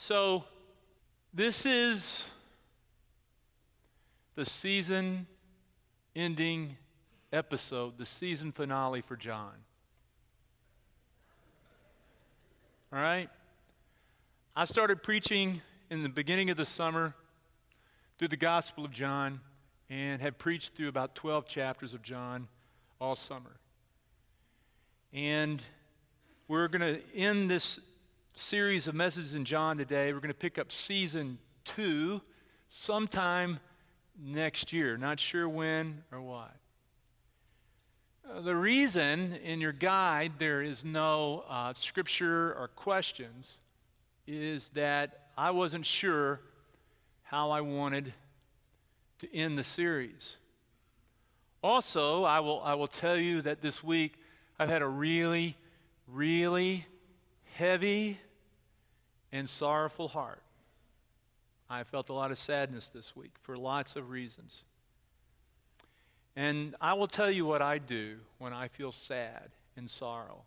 So, this is the season ending episode, the season finale for John. All right? I started preaching in the beginning of the summer through the Gospel of John and have preached through about 12 chapters of John all summer. And we're going to end this series of messages in John today. We're going to pick up season two sometime next year. Not sure when or what. Uh, the reason in your guide there is no uh, scripture or questions is that I wasn't sure how I wanted to end the series. Also, I will, I will tell you that this week I've had a really, really heavy and sorrowful heart. I felt a lot of sadness this week for lots of reasons. And I will tell you what I do when I feel sad and sorrow.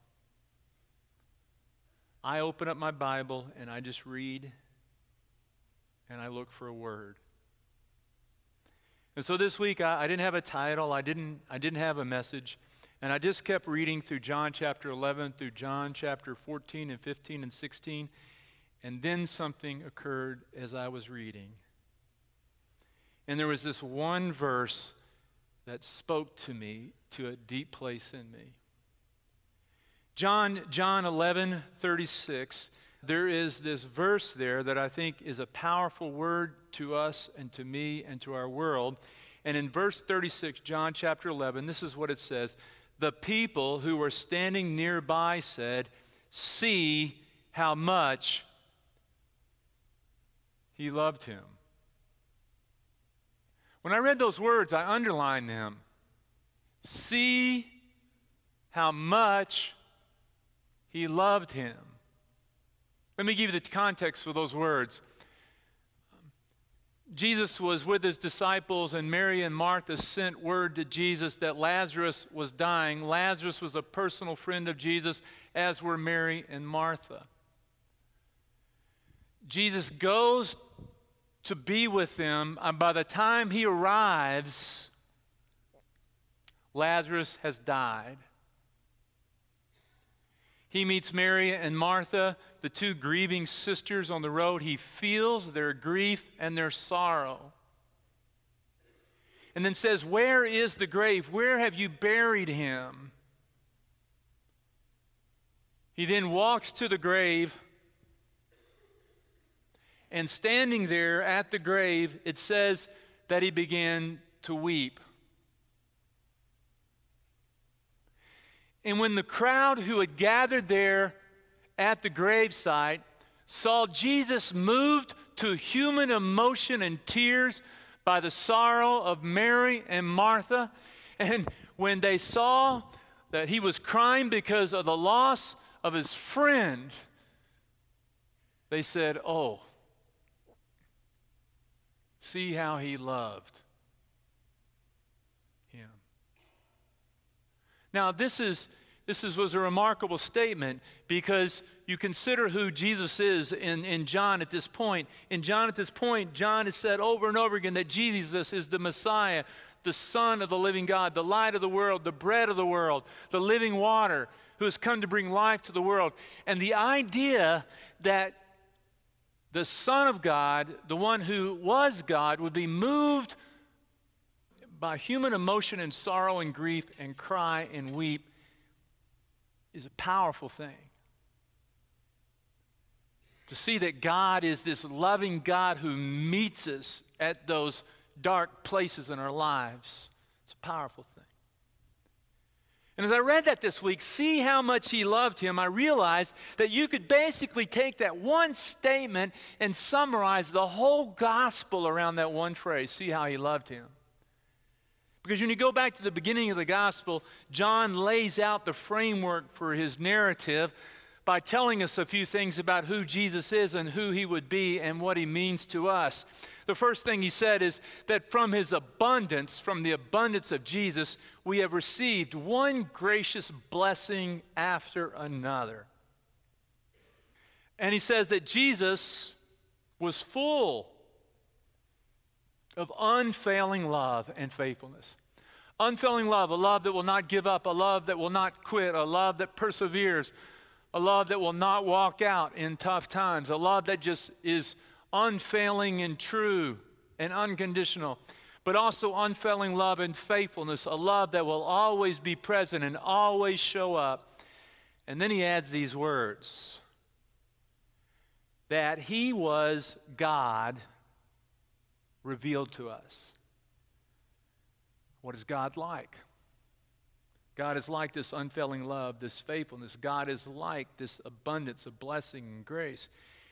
I open up my Bible and I just read and I look for a word. And so this week I, I, didn't have a title, I didn't, I didn't have a message, and I just kept reading through John chapter 11 through John chapter 14 and 15 and 16. And then something occurred as I was reading. And there was this one verse that spoke to me to a deep place in me. John, John 11, 36, there is this verse there that I think is a powerful word to us and to me and to our world. And in verse 36, John chapter 11, this is what it says The people who were standing nearby said, See how much he loved him. When I read those words, I underlined them. See how much he loved him. Let me give you the context for those words. Jesus was with his disciples, and Mary and Martha sent word to Jesus that Lazarus was dying. Lazarus was a personal friend of Jesus, as were Mary and Martha. Jesus goes to be with them, and by the time he arrives, Lazarus has died. He meets Mary and Martha, the two grieving sisters on the road. He feels their grief and their sorrow. And then says, Where is the grave? Where have you buried him? He then walks to the grave. And standing there at the grave, it says that he began to weep. And when the crowd who had gathered there at the gravesite saw Jesus moved to human emotion and tears by the sorrow of Mary and Martha, and when they saw that he was crying because of the loss of his friend, they said, Oh, see how he loved. Him. Now, this is this is, was a remarkable statement because you consider who Jesus is in, in John at this point. In John at this point, John has said over and over again that Jesus is the Messiah, the Son of the living God, the light of the world, the bread of the world, the living water, who has come to bring life to the world. And the idea that the Son of God, the one who was God, would be moved by human emotion and sorrow and grief and cry and weep is a powerful thing. To see that God is this loving God who meets us at those dark places in our lives, it's a powerful thing. And as I read that this week, see how much he loved him, I realized that you could basically take that one statement and summarize the whole gospel around that one phrase see how he loved him. Because when you go back to the beginning of the gospel, John lays out the framework for his narrative by telling us a few things about who Jesus is and who he would be and what he means to us. The first thing he said is that from his abundance, from the abundance of Jesus, we have received one gracious blessing after another. And he says that Jesus was full of unfailing love and faithfulness. Unfailing love, a love that will not give up, a love that will not quit, a love that perseveres, a love that will not walk out in tough times, a love that just is unfailing and true and unconditional, but also unfailing love and faithfulness, a love that will always be present and always show up. And then he adds these words that he was God revealed to us. What is God like? God is like this unfailing love, this faithfulness. God is like this abundance of blessing and grace.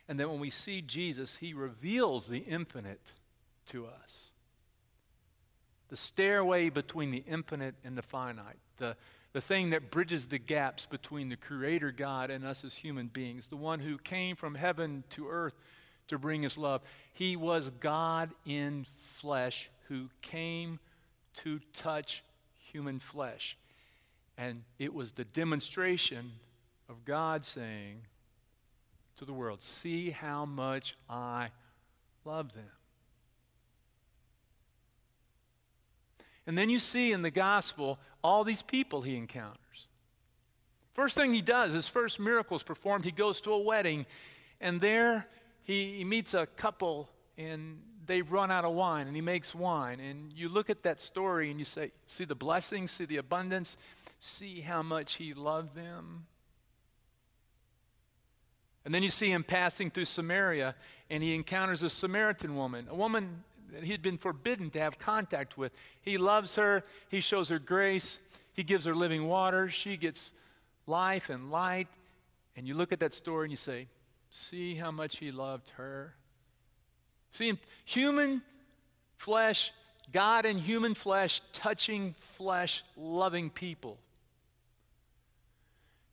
And then when we see Jesus, he reveals the infinite to us. The stairway between the infinite and the finite, the, the thing that bridges the gaps between the Creator God and us as human beings, the one who came from heaven to earth to bring us love. He was God in flesh who came to touch human flesh. And it was the demonstration of God saying to the world, See how much I love them. And then you see in the gospel all these people he encounters. First thing he does, his first miracle is performed. He goes to a wedding, and there he, he meets a couple, and they've run out of wine, and he makes wine. And you look at that story and you say, See the blessings, see the abundance, see how much he loved them. And then you see him passing through Samaria, and he encounters a Samaritan woman, a woman that he had been forbidden to have contact with. He loves her, he shows her grace, he gives her living water, she gets life and light. And you look at that story and you say, See how much he loved her. See, human flesh, God in human flesh, touching flesh, loving people.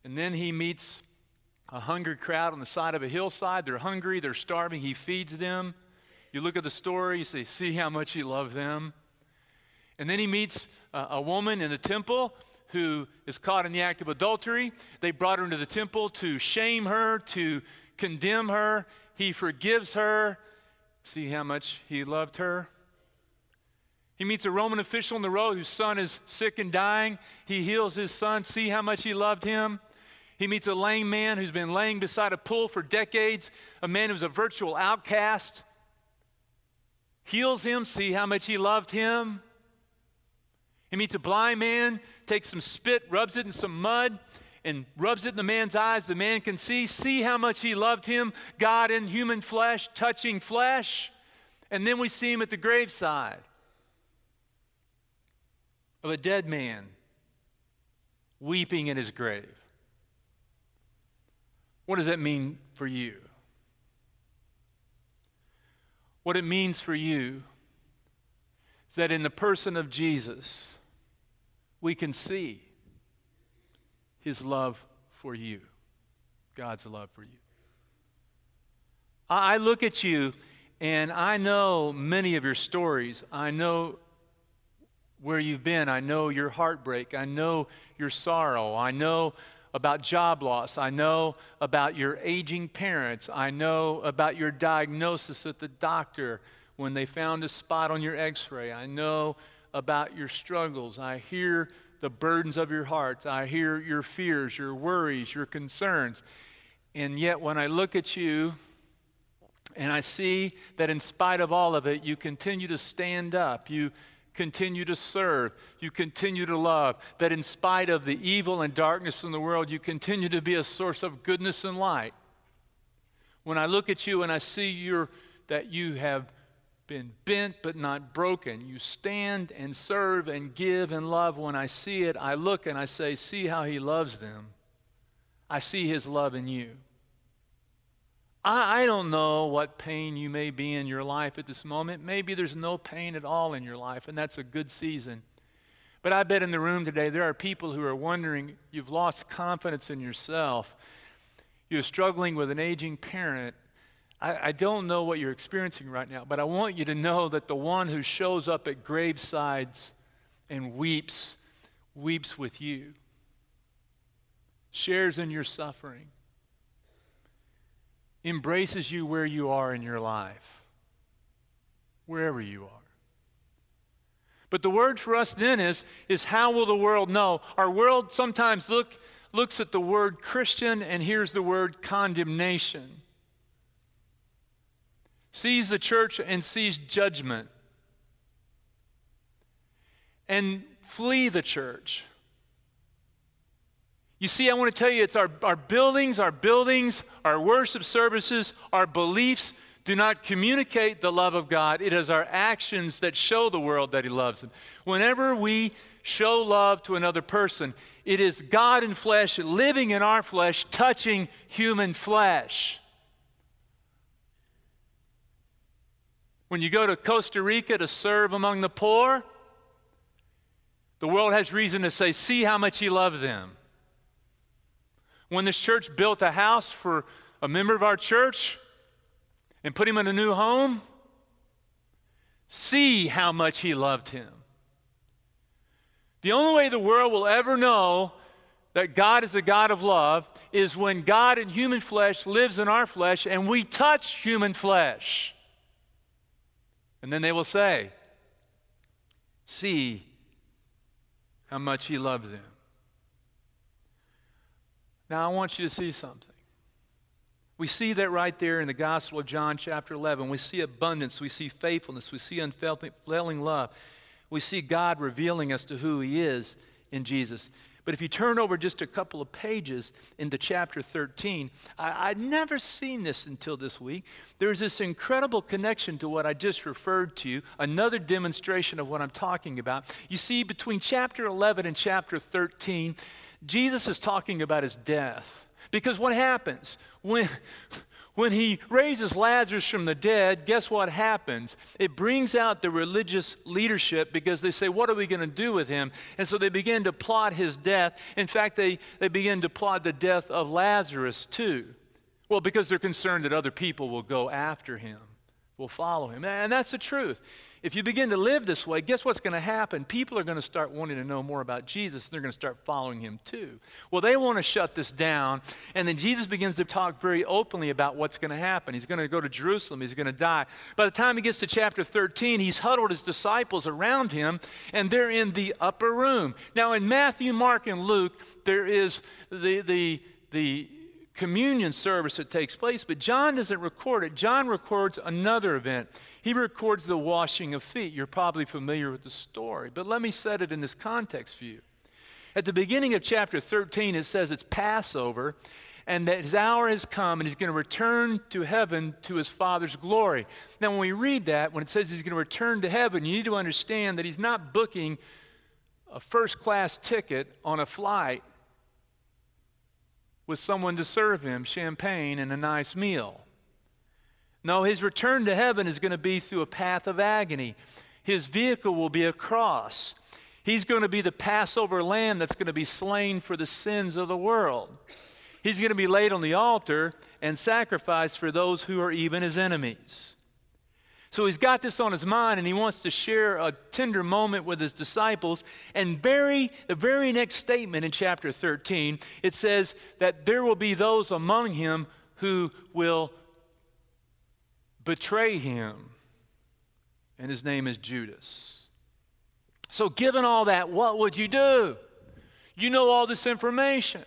And then he meets a hungry crowd on the side of a hillside. They're hungry, they're starving. He feeds them. You look at the story, you say, See how much he loved them. And then he meets a, a woman in the temple who is caught in the act of adultery. They brought her into the temple to shame her, to condemn her. He forgives her. See how much he loved her? He meets a Roman official on the road whose son is sick and dying. He heals his son. See how much he loved him? He meets a lame man who's been laying beside a pool for decades, a man who's a virtual outcast. Heals him. See how much he loved him? He meets a blind man, takes some spit, rubs it in some mud, and rubs it in the man's eyes, the man can see. See how much he loved him, God in human flesh, touching flesh. And then we see him at the graveside of a dead man weeping in his grave. What does that mean for you? What it means for you is that in the person of Jesus, we can see his love for you, God's love for you. I look at you and I know many of your stories. I know where you've been. I know your heartbreak. I know your sorrow. I know about job loss. I know about your aging parents. I know about your diagnosis at the doctor when they found a spot on your x ray. I know about your struggles. I hear the burdens of your hearts. I hear your fears, your worries, your concerns. And yet, when I look at you and I see that in spite of all of it, you continue to stand up, you continue to serve, you continue to love, that in spite of the evil and darkness in the world, you continue to be a source of goodness and light. When I look at you and I see your, that you have been bent but not broken. You stand and serve and give and love. When I see it, I look and I say, See how he loves them. I see his love in you. I, I don't know what pain you may be in your life at this moment. Maybe there's no pain at all in your life, and that's a good season. But I bet in the room today there are people who are wondering you've lost confidence in yourself. You're struggling with an aging parent I, I don't know what you're experiencing right now, but I want you to know that the one who shows up at gravesides and weeps, weeps with you, shares in your suffering, embraces you where you are in your life, wherever you are. But the word for us then is, is how will the world know? Our world sometimes look, looks at the word Christian and hears the word condemnation. Sees the church and sees judgment. And flee the church. You see, I want to tell you it's our, our buildings, our buildings, our worship services, our beliefs do not communicate the love of God. It is our actions that show the world that He loves them. Whenever we show love to another person, it is God in flesh living in our flesh, touching human flesh. When you go to Costa Rica to serve among the poor, the world has reason to say, See how much He loves them. When this church built a house for a member of our church and put him in a new home, see how much he loved him. The only way the world will ever know that God is a God of love is when God in human flesh lives in our flesh and we touch human flesh. And then they will say, See how much he loved them. Now, I want you to see something. We see that right there in the Gospel of John, chapter 11. We see abundance, we see faithfulness, we see unfailing love. We see God revealing us to who He is in Jesus. But if you turn over just a couple of pages into chapter 13, I, would never seen this until this week. There's this incredible connection to what I just referred to, another demonstration of what I'm talking about. You see, between chapter 11 and chapter 13, Jesus is talking about his death. Because what happens? When, when he raises Lazarus from the dead, guess what happens? It brings out the religious leadership because they say, What are we going to do with him? And so they begin to plot his death. In fact, they, they begin to plot the death of Lazarus too. Well, because they're concerned that other people will go after him, will follow him. And that's the truth. If you begin to live this way, guess what's going to happen? People are going to start wanting to know more about Jesus and they're going to start following him too. Well, they want to shut this down, and then Jesus begins to talk very openly about what's going to happen. He's going to go to Jerusalem, he's going to die. By the time he gets to chapter 13, he's huddled his disciples around him, and they're in the upper room. Now, in Matthew, Mark, and Luke, there is the, the, the communion service that takes place, but John doesn't record it. John records another event. He records the washing of feet. You're probably familiar with the story, but let me set it in this context for you. At the beginning of chapter 13, it says it's Passover and that his hour has come and he's going to return to heaven to his Father's glory. Now, when we read that, when it says he's going to return to heaven, you need to understand that he's not booking a first class ticket on a flight with someone to serve him champagne and a nice meal. No, his return to heaven is going to be through a path of agony. His vehicle will be a cross. He's going to be the Passover lamb that's going to be slain for the sins of the world. He's going to be laid on the altar and sacrificed for those who are even his enemies. So he's got this on his mind and he wants to share a tender moment with his disciples. And very, the very next statement in chapter 13, it says that there will be those among him who will betray him. And his name is Judas. So, given all that, what would you do? You know all this information.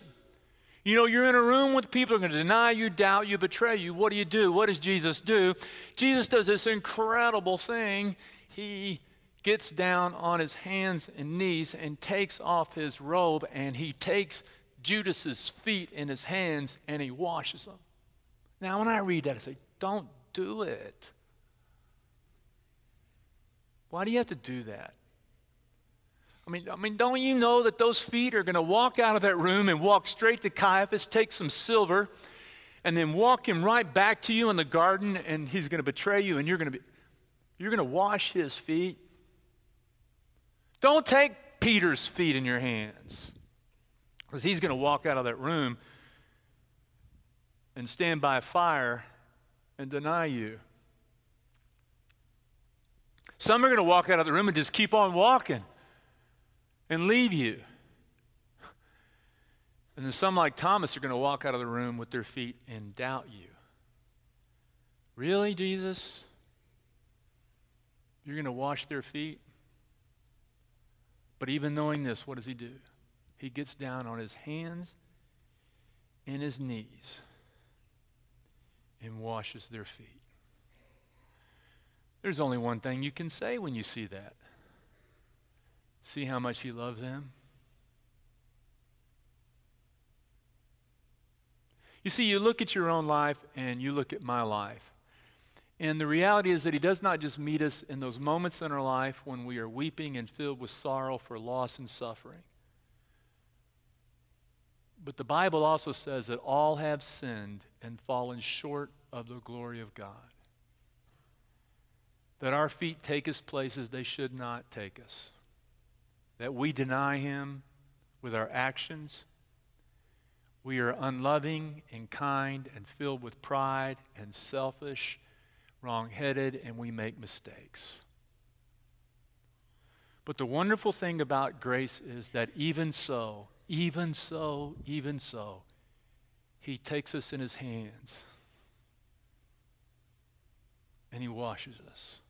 You know, you're in a room with people who are going to deny you, doubt you, betray you. What do you do? What does Jesus do? Jesus does this incredible thing. He gets down on his hands and knees and takes off his robe and he takes Judas's feet in his hands and he washes them. Now, when I read that, I say, don't do it. Why do you have to do that? I mean, I mean, don't you know that those feet are going to walk out of that room and walk straight to Caiaphas, take some silver, and then walk him right back to you in the garden, and he's going to betray you, and you're going to be, you're going to wash his feet. Don't take Peter's feet in your hands, because he's going to walk out of that room and stand by a fire and deny you. Some are going to walk out of the room and just keep on walking and leave you. And then some, like Thomas, are going to walk out of the room with their feet and doubt you. Really, Jesus? You're going to wash their feet? But even knowing this, what does he do? He gets down on his hands and his knees and washes their feet. There's only one thing you can say when you see that. See how much he loves them? You see, you look at your own life and you look at my life. And the reality is that He does not just meet us in those moments in our life when we are weeping and filled with sorrow for loss and suffering. But the Bible also says that all have sinned and fallen short of the glory of God. That our feet take us places they should not take us. That we deny Him with our actions. We are unloving and kind and filled with pride and selfish wrong headed, and we make mistakes. But the wonderful thing about grace is that even so, even so, even so, He takes us in His hands and He washes us.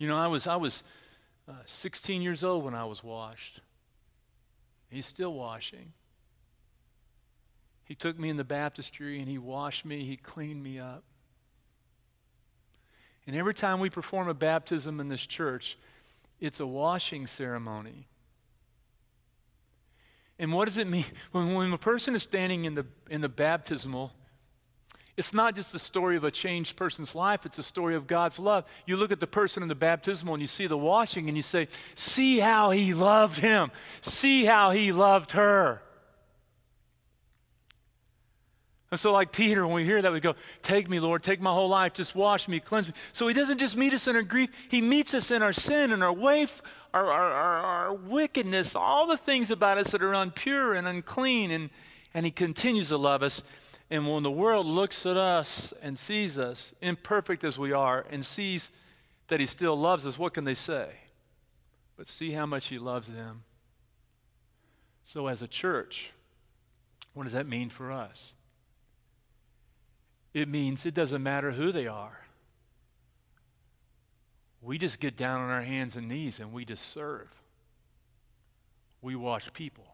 You know, I was, I was uh, 16 years old when I was washed. He's still washing. He took me in the baptistry and he washed me, he cleaned me up. And every time we perform a baptism in this church, it's a washing ceremony. And what does it mean? When, when a person is standing in the, in the baptismal, it's not just the story of a changed person's life, it's a story of God's love. You look at the person in the baptismal and you see the washing and you say, See how he loved him, see how he loved her. And so, like Peter, when we hear that, we go, Take me, Lord, take my whole life, just wash me, cleanse me. So, he doesn't just meet us in our grief, he meets us in our sin and our waif, our, our, our, our, wickedness, all the things about us that are impure and unclean. And, and he continues to love us. And when the world looks at us and sees us, imperfect as we are, and sees that he still loves us, what can they say? But see how much he loves them. So, as a church, what does that mean for us? It means it doesn't matter who they are. We just get down on our hands and knees and we just serve. We wash people.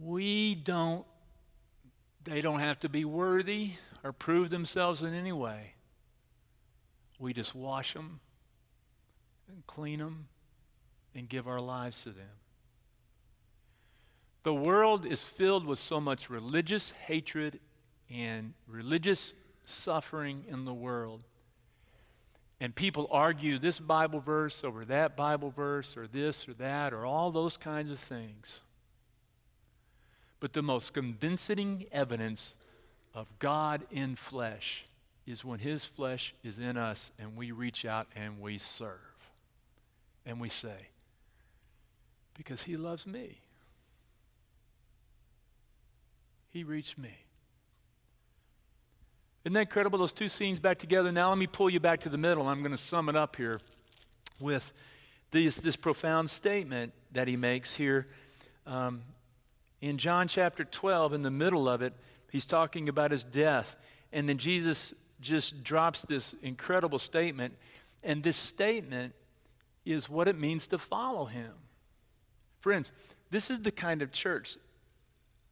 We don't, they don't have to be worthy or prove themselves in any way. We just wash them and clean them and give our lives to them. The world is filled with so much religious hatred and religious suffering in the world. And people argue this Bible verse over that Bible verse or this or that or all those kinds of things. But the most convincing evidence of God in flesh is when His flesh is in us and we reach out and we serve. And we say, Because He loves me. He reached me. Isn't that incredible? Those two scenes back together. Now, let me pull you back to the middle. I'm going to sum it up here with this, this profound statement that he makes here. Um, in John chapter 12, in the middle of it, he's talking about his death. And then Jesus just drops this incredible statement. And this statement is what it means to follow him. Friends, this is the kind of church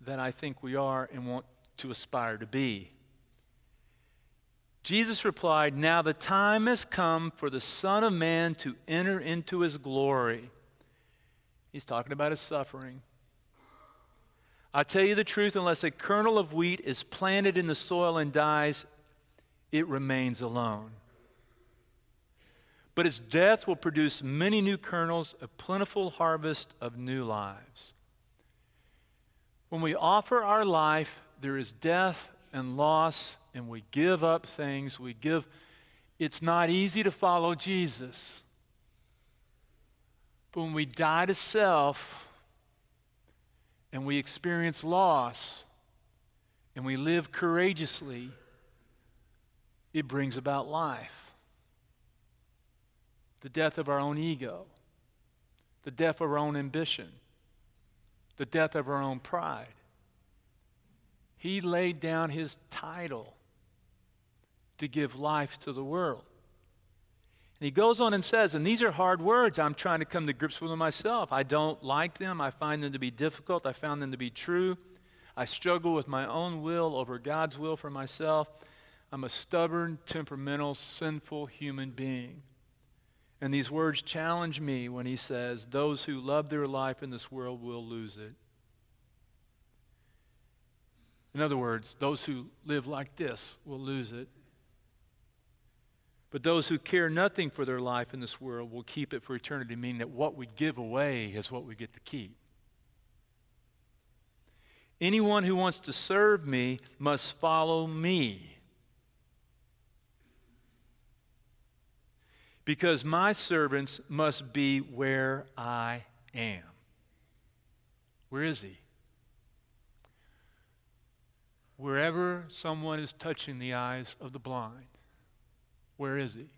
that I think we are and want to aspire to be. Jesus replied, Now the time has come for the Son of Man to enter into his glory. He's talking about his suffering. I tell you the truth, unless a kernel of wheat is planted in the soil and dies, it remains alone. But its death will produce many new kernels, a plentiful harvest of new lives. When we offer our life, there is death and loss and we give up things. We give, it's not easy to follow Jesus. But when we die to self and we experience loss and we live courageously, it brings about life. The death of our own ego, the death of our own ambition, the death of our own pride. He laid down his title to give life to the world. And he goes on and says, and these are hard words. I'm trying to come to grips with them myself. I don't like them. I find them to be difficult. I found them to be true. I struggle with my own will over God's will for myself. I'm a stubborn, temperamental, sinful human being. And these words challenge me when he says, Those who love their life in this world will lose it. In other words, those who live like this will lose it. But those who care nothing for their life in this world will keep it for eternity, meaning that what we give away is what we get to keep. Anyone who wants to serve me must follow me. Because my servants must be where I am. Where is he? Wherever someone is touching the eyes of the blind, where is he?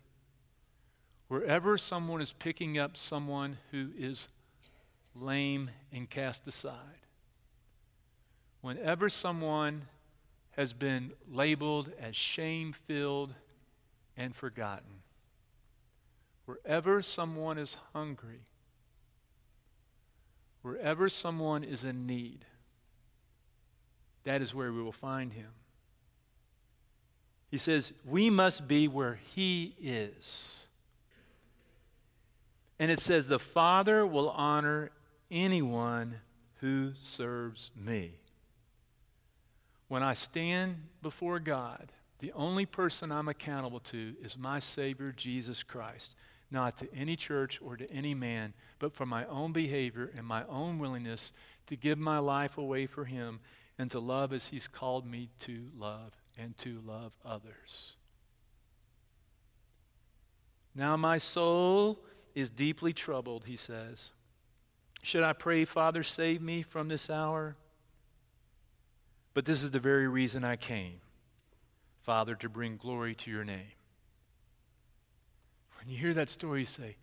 Wherever someone is picking up someone who is lame and cast aside, whenever someone has been labeled as shame filled and forgotten, wherever someone is hungry, wherever someone is in need, that is where we will find him. He says, We must be where he is. And it says, The Father will honor anyone who serves me. When I stand before God, the only person I'm accountable to is my Savior, Jesus Christ. Not to any church or to any man, but for my own behavior and my own willingness to give my life away for Him and to love as He's called me to love and to love others. Now my soul is deeply troubled, he says. Should I pray, Father, save me from this hour? But this is the very reason I came, Father, to bring glory to your name. When you hear that story, you say,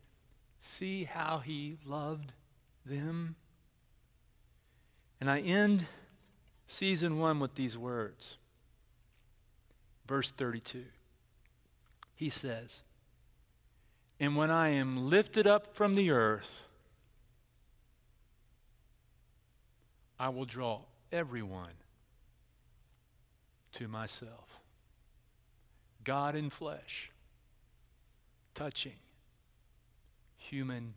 See how he loved them? And I end season one with these words. Verse 32. He says, And when I am lifted up from the earth, I will draw everyone to myself. God in flesh, touching human